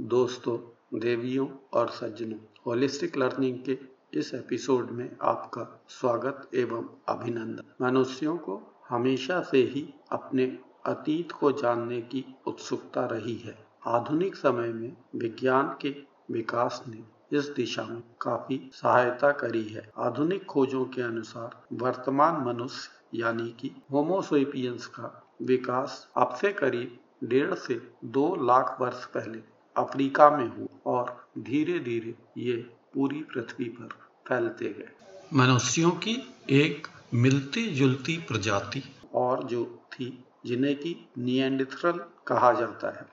दोस्तों, देवियों और सज्जनों होलिस्टिक लर्निंग के इस एपिसोड में आपका स्वागत एवं अभिनंदन। मनुष्यों को हमेशा से ही अपने अतीत को जानने की उत्सुकता रही है। आधुनिक समय में विज्ञान के विकास ने इस दिशा में काफ़ी सहायता करी है। आधुनिक खोजों के अनुसार वर्तमान मनुष्य, यानी कि होमोसोपियंस का विकास अब से करीब डेढ़ से दो लाख वर्ष पहले अफ्रीका में हुआ और धीरे धीरे ये पूरी पृथ्वी पर फैलते गए। मनुष्यों की एक मिलती जुलती प्रजाति। और जो थी जिन्हें की नियंडिथरल कहा जाता है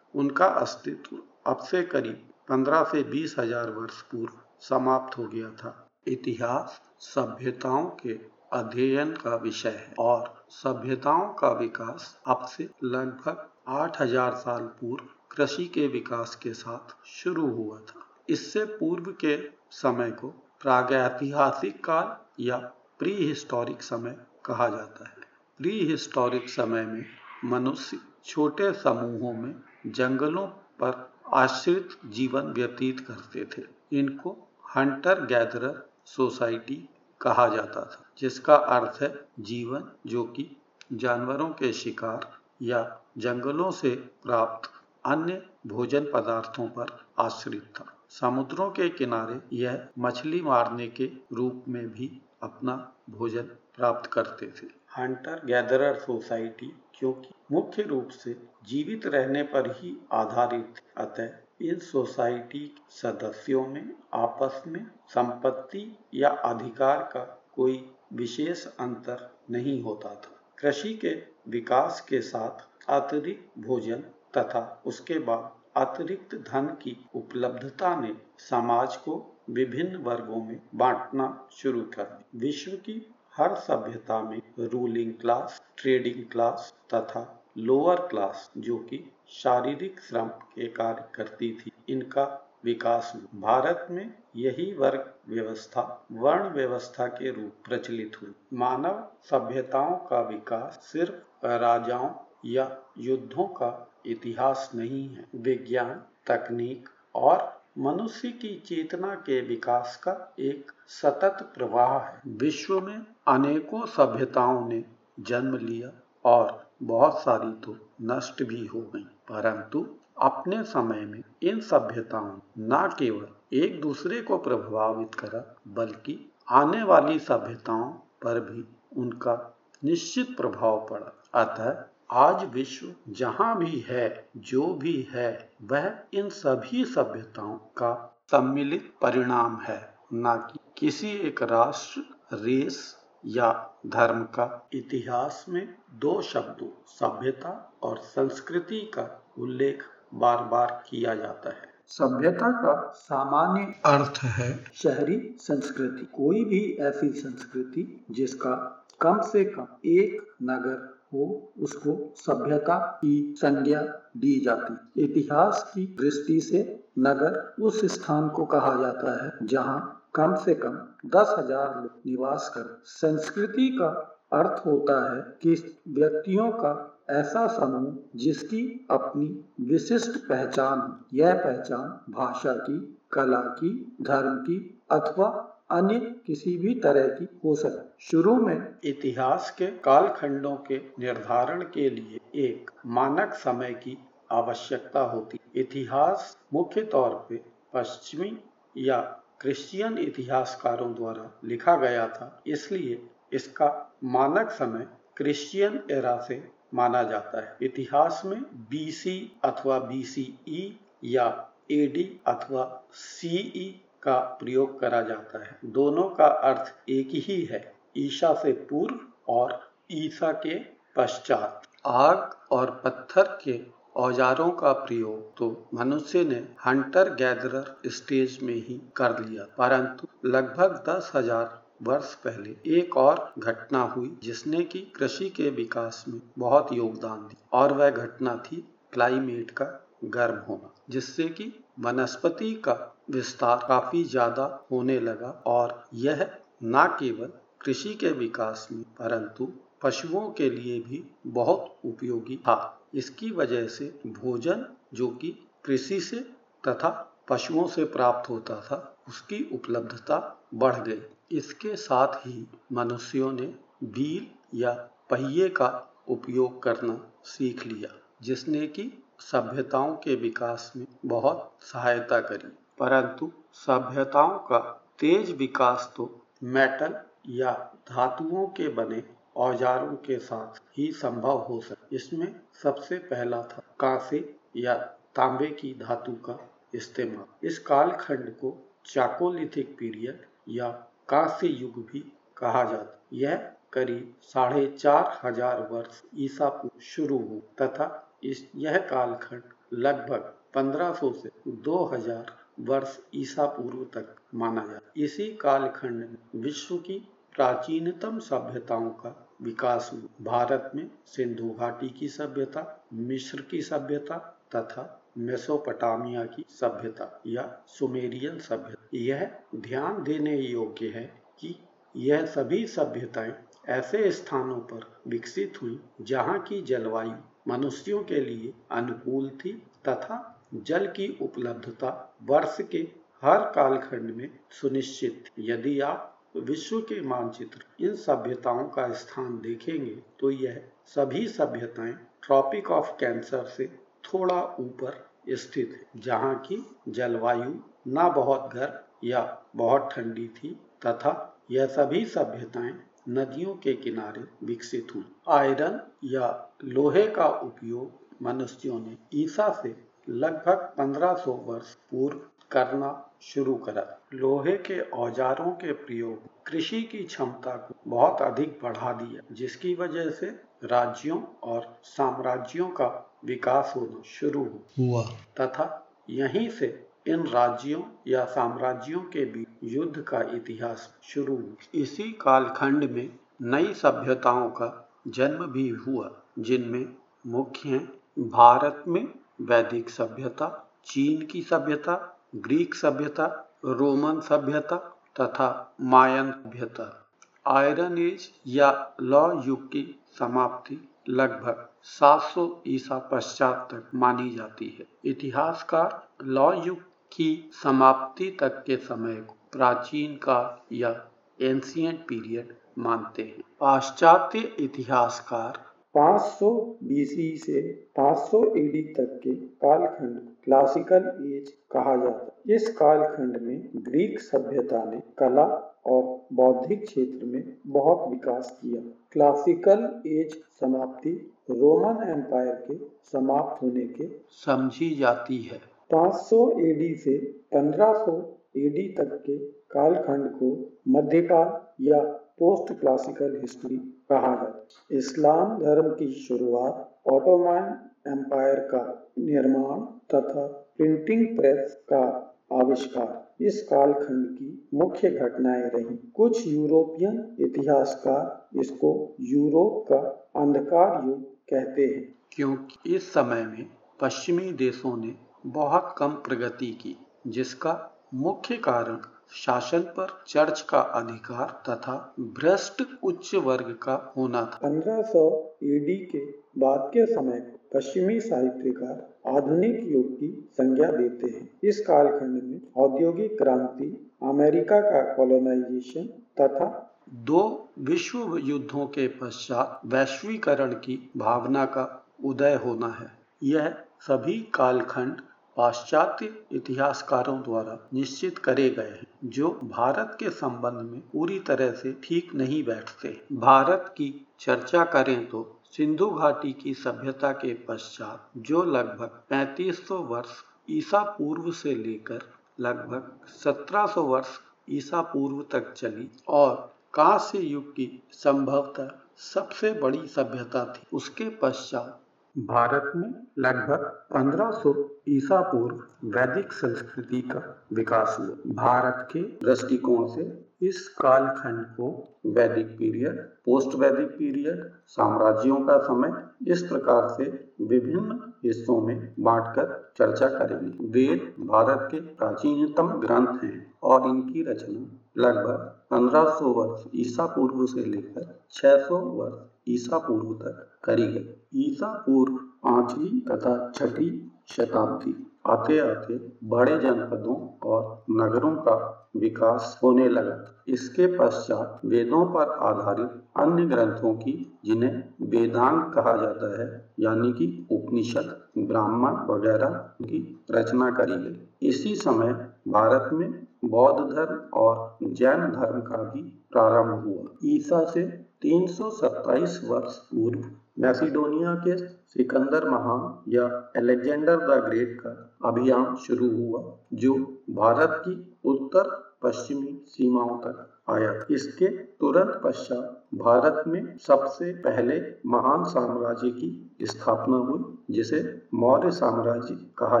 उनका अस्तित्व अब से करीब 15 से बीस हज़ार वर्ष पूर्व समाप्त हो गया था। इतिहास सभ्यताओं के अध्ययन का विषय है और सभ्यताओं का विकास अब से लगभग 8000 साल पूर्व कृषि के विकास के साथ शुरू हुआ था। इससे पूर्व के समय को प्रागैतिहासिक काल या प्री हिस्टोरिक समय कहा जाता है। प्री हिस्टोरिक समय में मनुष्य छोटे समूहों में जंगलों पर आश्रित जीवन व्यतीत करते थे। इनको हंटर गैदरर सोसाइटी कहा जाता था, जिसका अर्थ है जीवन, जो कि जानवरों के शिकार या जंगलों से प्राप्त अन्य भोजन पदार्थों पर आश्रित था। समुद्रों के किनारे यह मछली मारने के रूप में भी अपना भोजन प्राप्त करते थे। हंटर गैदरर सोसाइटी क्योंकि मुख्य रूप से जीवित रहने पर ही आधारित अतः इन सोसाइटी सदस्यों में आपस में संपत्ति या अधिकार का कोई विशेष अंतर नहीं होता था। कृषि के विकास के साथ अतिरिक्त भोजन तथा उसके बाद अतिरिक्त धन की उपलब्धता ने समाज को विभिन्न वर्गों में बांटना शुरू कर दी। विश्व की हर सभ्यता में रूलिंग क्लास ट्रेडिंग क्लास तथा लोअर क्लास जो कि शारीरिक श्रम के कार्य करती थी, इनका विकास भारत में यही वर्ग व्यवस्था, वर्ण व्यवस्था के रूप प्रचलित हुई। मानव सभ्यताओं का विकास सिर्फ़ राजाओं या युद्धों का इतिहास नहीं है, विज्ञान, तकनीक और मनुष्य की चेतना के विकास का एक सतत प्रवाह है। विश्व में अनेकों सभ्यताओं ने जन्म लिया और बहुत सारी तो नष्ट भी हो गई, परंतु अपने समय में इन सभ्यताओं न केवल एक दूसरे को प्रभावित करा, बल्कि आने वाली सभ्यताओं पर भी उनका निश्चित प्रभाव पड़ा। अतः आज विश्व जहाँ भी है, जो भी है, वह इन सभी सभ्यताओं का सम्मिलित परिणाम है। न कि किसी एक राष्ट्र, रेस या धर्म का। इतिहास में दो शब्दों, सभ्यता और संस्कृति का उल्लेख बार बार किया जाता है। सभ्यता का सामान्य अर्थ है शहरी संस्कृति। कोई भी ऐसी संस्कृति जिसका कम से कम एक नगर हो उसको सभ्यता की संज्ञा दी जाती इतिहास की दृष्टि से नगर उस स्थान को कहा जाता है, जहाँ कम से कम दस हज़ार लोग निवास कर संस्कृति का अर्थ होता है कि व्यक्तियों का ऐसा समूह जिसकी अपनी विशिष्ट पहचान यह पहचान भाषा की, कला की, धर्म की अथवा अन्य किसी भी तरह की हो सकती शुरू में इतिहास के कालखंडों के निर्धारण के लिए एक मानक समय की आवश्यकता होती। इतिहास मुख्य तौर पे पश्चिमी या क्रिश्चियन इतिहासकारों द्वारा लिखा गया था, इसलिए इसका मानक समय क्रिश्चियन एरा से माना जाता है। इतिहास में बीसी अथवा बीसीई या एडी अथवा सीई का प्रयोग करा जाता है। दोनों का अर्थ एक ही है, ईशा से पूर्व और ईसा के पश्चात। आग और पत्थर के औजारों का प्रयोग तो मनुष्य ने हंटर गैदरर स्टेज में ही कर लिया, परंतु लगभग दस हज़ार वर्ष पहले एक और घटना हुई जिसने की कृषि के विकास में बहुत योगदान दिया और वह घटना थी क्लाइमेट का गर्म होना, जिससे कि वनस्पति का विस्तार काफ़ी ज़्यादा होने लगा और यह न केवल कृषि के विकास में, परंतु पशुओं के लिए भी बहुत उपयोगी था। इसकी वजह से भोजन जो कि कृषि से तथा पशुओं से प्राप्त होता था, उसकी उपलब्धता बढ़ गई। इसके साथ ही मनुष्यों ने व्हील या पहिए का उपयोग करना सीख लिया, जिसने कि सभ्यताओं के विकास में बहुत सहायता करी। परंतु सभ्यताओं का तेज विकास तो मेटल या धातुओं के बने औजारों के साथ ही संभव हो सके। इसमें सबसे पहला था कांसे या तांबे की धातु का इस्तेमाल। इस कालखंड को चाकोलिथिक पीरियड या कांस्य युग भी कहा जाता यह करीब साढ़े चार हज़ार वर्ष ईसा पूर्व शुरू हो तथा इस, यह कालखंड लगभग 1500 से 2000 वर्ष ईसा पूर्व तक माना जाता इसी कालखंड में विश्व की प्राचीनतम सभ्यताओं का विकास हुआ। भारत में सिंधु घाटी की सभ्यता, मिस्र की सभ्यता तथा मेसोपोटामिया की सभ्यता या सुमेरियन सभ्यता। यह ध्यान देने योग्य है कि यह सभी सभ्यताएँ ऐसे स्थानों पर विकसित हुई जहाँ की जलवायु मनुष्यों के लिए अनुकूल थी तथा जल की उपलब्धता वर्ष के हर कालखंड में सुनिश्चित यदि आप विश्व के मानचित्र इन सभ्यताओं का स्थान देखेंगे तो यह सभी सभ्यताएँ ट्रॉपिक ऑफ़ कैंसर से थोड़ा ऊपर स्थित है, जहाँ की जलवायु न बहुत गर्म या बहुत ठंडी थी, तथा यह सभी सभ्यताएँ नदियों के किनारे विकसित हुई। आयरन या लोहे का उपयोग मनुष्यों ने ईसा से लगभग 1500 वर्ष पूर्व करना शुरू करा। लोहे के औजारों के प्रयोग कृषि की क्षमता को बहुत अधिक बढ़ा दिया जिसकी वजह से राज्यों और साम्राज्यों का विकास होना शुरू हुआ। तथा यहीं से इन राज्यों या साम्राज्यों के बीच युद्ध का इतिहास शुरू हुआ। इसी कालखंड में नई सभ्यताओं का जन्म भी हुआ जिनमें मुख्य हैं भारत में वैदिक सभ्यता, चीन की सभ्यता, ग्रीक सभ्यता, रोमन सभ्यता तथा मायन सभ्यता। आयरन एज या लॉ युग की समाप्ति लगभग 700 ईसा पश्चात तक मानी जाती है। इतिहासकार लॉ युग की समाप्ति तक के समय को प्राचीन काल या एंशियंट पीरियड मानते हैं। पाश्चात्य इतिहासकार 500 बीसी से 500 एडी तक के कालखंड क्लासिकल एज कहा जाता है। इस कालखंड में ग्रीक सभ्यता ने कला और बौद्धिक क्षेत्र में बहुत विकास किया। क्लासिकल एज समाप्ति रोमन एम्पायर के समाप्त होने के समझी जाती है। 500 एडी से 1500 एडी तक के कालखंड को मध्यकाल या पोस्ट क्लासिकल हिस्ट्री कहा जाता इस्लाम धर्म की शुरुआत ऑटोमैन एम्पायर का निर्माण तथा प्रिंटिंग प्रेस का आविष्कार। इस कालखंड की मुख्य घटनाएँ रही। कुछ यूरोपियन इतिहासकार इसको यूरोप का अंधकार युग कहते हैं। क्योंकि इस समय में पश्चिमी देशों ने बहुत कम प्रगति की, जिसका मुख्य कारण शासन पर चर्च का अधिकार तथा भ्रष्ट उच्च वर्ग का होना था। 1500 ईडी के बाद के समय को पश्चिमी साहित्यकार आधुनिक युग की संज्ञा देते हैं। इस कालखंड में औद्योगिक क्रांति अमेरिका का कॉलोनाइजेशन तथा दो विश्व युद्धों के पश्चात वैश्वीकरण की भावना का उदय होना है। यह सभी कालखंड पाश्चात्य इतिहासकारों द्वारा निश्चित करे गए हैं, जो भारत के संबंध में पूरी तरह से ठीक नहीं बैठते। भारत की चर्चा करें तो सिंधु घाटी की सभ्यता के पश्चात, जो लगभग 3500 वर्ष ईसा पूर्व से लेकर लगभग 1700 वर्ष ईसा पूर्व तक चली और कांस्य युग की संभवतः सबसे बड़ी सभ्यता थी। उसके पश्चात भारत में लगभग 1500 ईसा पूर्व वैदिक संस्कृति का विकास हुआ। भारत के दृष्टिकोण से इस कालखंड को Vedic period post Vedic period, साम्राज्यों का समय, इस प्रकार से विभिन्न हिस्सों में बांटकर चर्चा करेंगे। वेद भारत के प्राचीनतम ग्रंथ हैं और इनकी रचना लगभग 1500 वर्ष ईसा पूर्व से लेकर 600 वर्ष ईसा पूर्व तक करी गई। ईसा पूर्व पांचवी तथा छठी शताब्दी आते आते बड़े जनपदों और नगरों का विकास होने लगा। इसके पश्चात वेदों पर आधारित अन्य ग्रंथों की, जिन्हें वेदांग कहा जाता है, यानी कि उपनिषद, ब्राह्मण वगैरह की रचना करी गई। इसी समय भारत में बौद्ध धर्म और जैन धर्म का भी प्रारंभ हुआ। ईसा से 327 वर्ष पूर्व मैसिडोनिया के सिकंदर महान या अलेक्जेंडर द ग्रेट का अभियान शुरू हुआ, जो भारत की उत्तर पश्चिमी सीमाओं तक आया। इसके तुरंत पश्चात भारत में सबसे पहले महान साम्राज्य की स्थापना हुई, जिसे मौर्य साम्राज्य कहा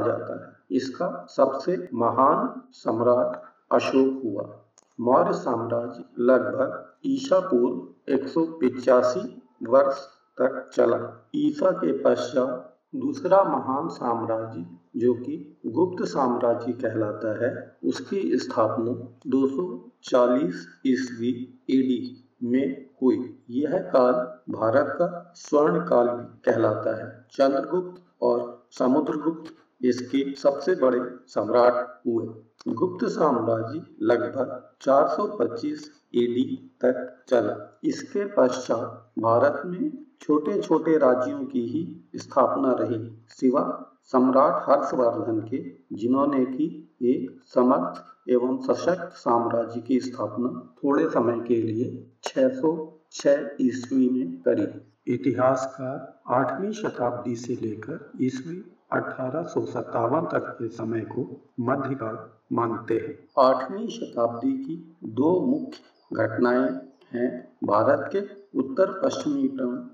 जाता है। इसका सबसे महान सम्राट अशोक हुआ। मौर्य साम्राज्य लगभग ईसा पूर्व एक वर्ष तक चला। ईसा के पश्चात दूसरा महान साम्राज्य, जो कि गुप्त साम्राज्य कहलाता है, उसकी स्थापना 240 ईस्वी ईडी में हुई। यह काल भारत का स्वर्ण काल भी कहलाता है। चंद्रगुप्त और समुद्रगुप्त इसके सबसे बड़े सम्राट हुए। गुप्त साम्राज्य लगभग 425 एडी तक चला। इसके पश्चात भारत में छोटे छोटे राज्यों की ही स्थापना रही। सिवा सम्राट हर्षवर्धन के, जिन्होंने की एक समर्थ एवं सशक्त साम्राज्य की स्थापना थोड़े समय के लिए 606 ईस्वी में करी। इतिहासकार आठवीं शताब्दी से लेकर ईस्वी अठारह तक के समय को मध्यकाल मानते हैं। आठवीं शताब्दी की दो मुख्य घटनाएँ हैं। भारत के उत्तर पश्चिमी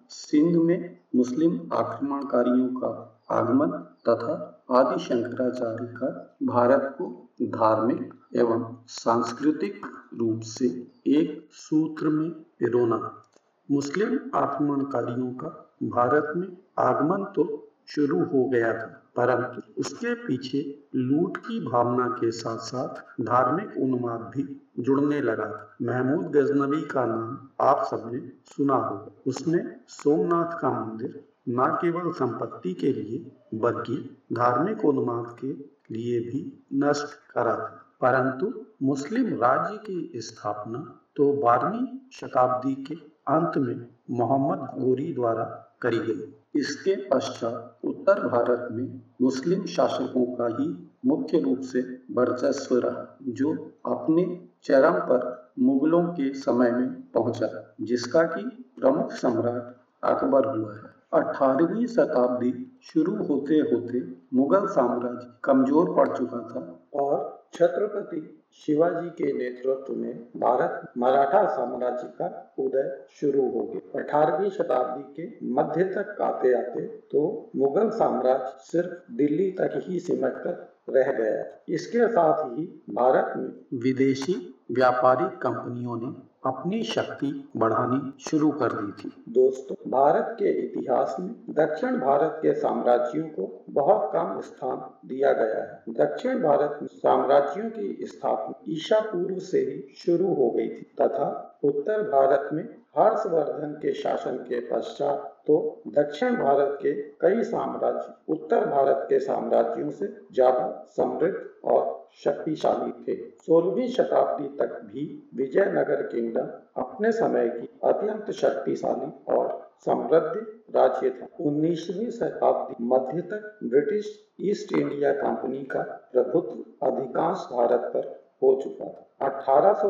सिंध में मुस्लिम आक्रमणकारियों का आगमन तथा आदि शंकराचार्य का भारत को धार्मिक एवं सांस्कृतिक रूप से एक सूत्र में पिरोना। मुस्लिम आक्रमणकारियों का भारत में आगमन तो शुरू हो गया था। परंतु उसके पीछे लूट की भावना के साथ साथ धार्मिक उन्माद भी जुड़ने लगा महमूद गजनबी का नाम आप सबने सुना होगा। उसने सोमनाथ का मंदिर न केवल संपत्ति के लिए, बल्कि धार्मिक उन्माद के लिए भी नष्ट करा था। परंतु मुस्लिम राज्य की स्थापना तो बारहवीं शताब्दी के अंत में मोहम्मद गोरी द्वारा करी गई। इसके पश्चात उत्तर भारत में मुस्लिम शासकों का ही मुख्य रूप से वर्चस्व रहा, जो अपने चरम पर मुगलों के समय में पहुँचा, जिसका कि प्रमुख सम्राट अकबर हुआ है। अठारहवीं शताब्दी शुरू होते होते मुगल साम्राज्य कमज़ोर पड़ चुका था और छत्रपति शिवाजी के नेतृत्व में भारत मराठा साम्राज्य का उदय शुरू हो गया। अठारहवीं शताब्दी के मध्य तक आते आते तो मुगल साम्राज्य सिर्फ़ दिल्ली तक ही सिमट कर रह गया। इसके साथ ही भारत में विदेशी व्यापारी कंपनियों ने अपनी शक्ति बढ़ानी शुरू कर दी थी। दोस्तों, भारत के इतिहास में दक्षिण भारत के साम्राज्यों को बहुत कम स्थान दिया गया है। दक्षिण भारत में साम्राज्यों की स्थापना ईसा पूर्व से ही शुरू हो गई थी तथा उत्तर भारत में हर्षवर्धन के शासन के पश्चात तो दक्षिण भारत के कई साम्राज्य उत्तर भारत के साम्राज्यों से ज़्यादा समृद्ध और शक्तिशाली थे। सोलहवीं शताब्दी तक भी विजयनगर किंगडम अपने समय की अत्यंत शक्तिशाली और समृद्ध राज्य था। उन्नीसवीं शताब्दी मध्य तक ब्रिटिश ईस्ट इंडिया कंपनी का प्रभुत्व अधिकांश भारत पर हो चुका था। अठारह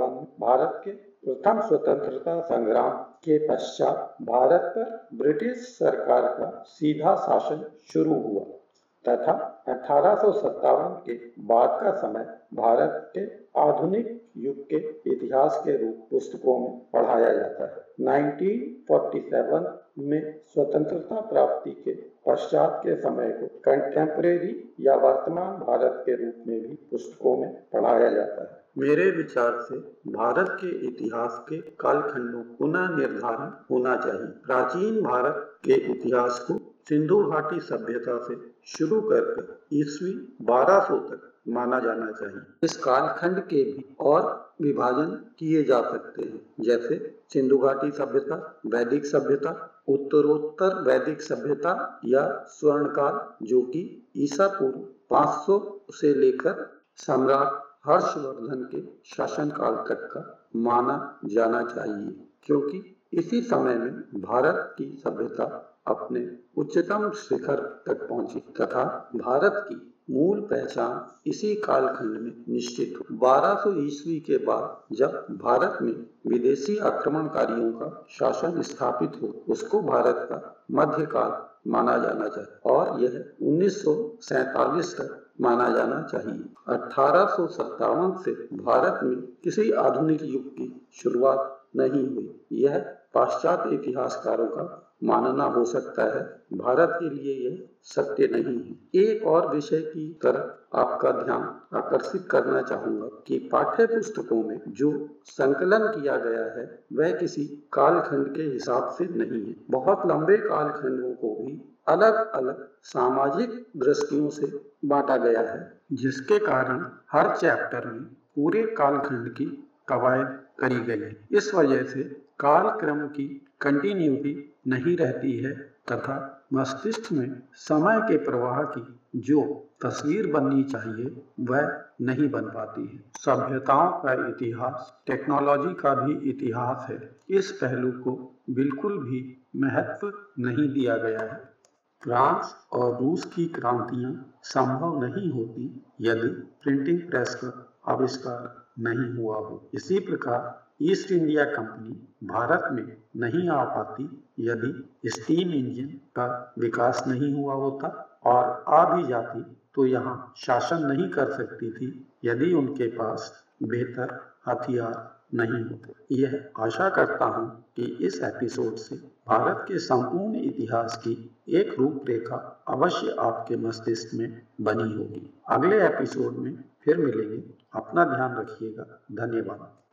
में भारत के प्रथम स्वतंत्रता संग्राम के पश्चात भारत पर ब्रिटिश सरकार का सीधा शासन शुरू हुआ। तथा अठारह सौ सत्तावन के बाद का समय भारत के आधुनिक युग के इतिहास के रूप पुस्तकों में पढ़ाया जाता है। 1947 में स्वतंत्रता प्राप्ति के पश्चात के समय को कंटेम्परेरी या वर्तमान भारत के रूप में भी पुस्तकों में पढ़ाया जाता है। मेरे विचार से भारत के इतिहास के कालखंडों पुनः निर्धारण होना चाहिए। प्राचीन भारत के इतिहास को सिंधु घाटी सभ्यता से शुरू कर ईस्वी 1200 तक माना जाना चाहिए। इस कालखंड के भी और विभाजन किए जा सकते हैं, जैसे सिंधु घाटी सभ्यता, वैदिक सभ्यता, उत्तरोत्तर वैदिक सभ्यता या स्वर्ण काल जो कि ईसा पूर्व 500 से लेकर सम्राट हर्षवर्धन के शासन काल तक का माना जाना चाहिए, क्योंकि इसी समय में भारत की सभ्यता अपने उच्चतम शिखर तक पहुँची तथा भारत की मूल पहचान इसी कालखंड में निश्चित हो। 1200 ईस्वी के बाद जब भारत में विदेशी आक्रमणकारियों का शासन स्थापित हो, उसको भारत का मध्यकाल माना जाना चाहिए और यह उन्नीस तक माना जाना चाहिए। अठारह से भारत में किसी आधुनिक युग की शुरुआत नहीं हुई। यह पाश्चात्य इतिहासकारों का मानना हो सकता है, भारत के लिए यह सत्य नहीं है। एक और विषय की तरफ़ आपका ध्यान आकर्षित करना चाहूँगा कि पाठ्य पुस्तकों में जो संकलन किया गया है, वह किसी कालखंड के हिसाब से नहीं है। बहुत लंबे कालखंडों को भी अलग अलग सामाजिक दृष्टियों से बांटा गया है, जिसके कारण हर चैप्टर में पूरे कालखंड की कवायद करी गई है। इस वजह से कालक्रम की कंटिन्यूटी नहीं रहती है तथा मस्तिष्क में समय के प्रवाह की जो तस्वीर बननी चाहिए, वह नहीं बन पाती है। सभ्यताओं का इतिहास, टेक्नोलॉजी का भी इतिहास है। इस पहलू को बिल्कुल भी महत्व नहीं दिया गया है। फ्रांस और रूस की क्रांतियाँ संभव नहीं होती, यदि प्रिंटिंग प्रेस का आविष्कार नहीं हुआ हो। इसी प्रकार ईस्ट इंडिया कंपनी भारत में नहीं आ पाती यदि स्टीम इंजन का विकास नहीं हुआ होता और आ भी जाती तो यहाँ शासन नहीं कर सकती थी यदि उनके पास बेहतर हथियार नहीं होते। यह आशा करता हूँ कि इस एपिसोड से भारत के संपूर्ण इतिहास की एक रूपरेखा अवश्य आपके मस्तिष्क में बनी होगी। अगले एपिसोड में फिर मिलेंगे। अपना ध्यान रखिएगा। धन्यवाद।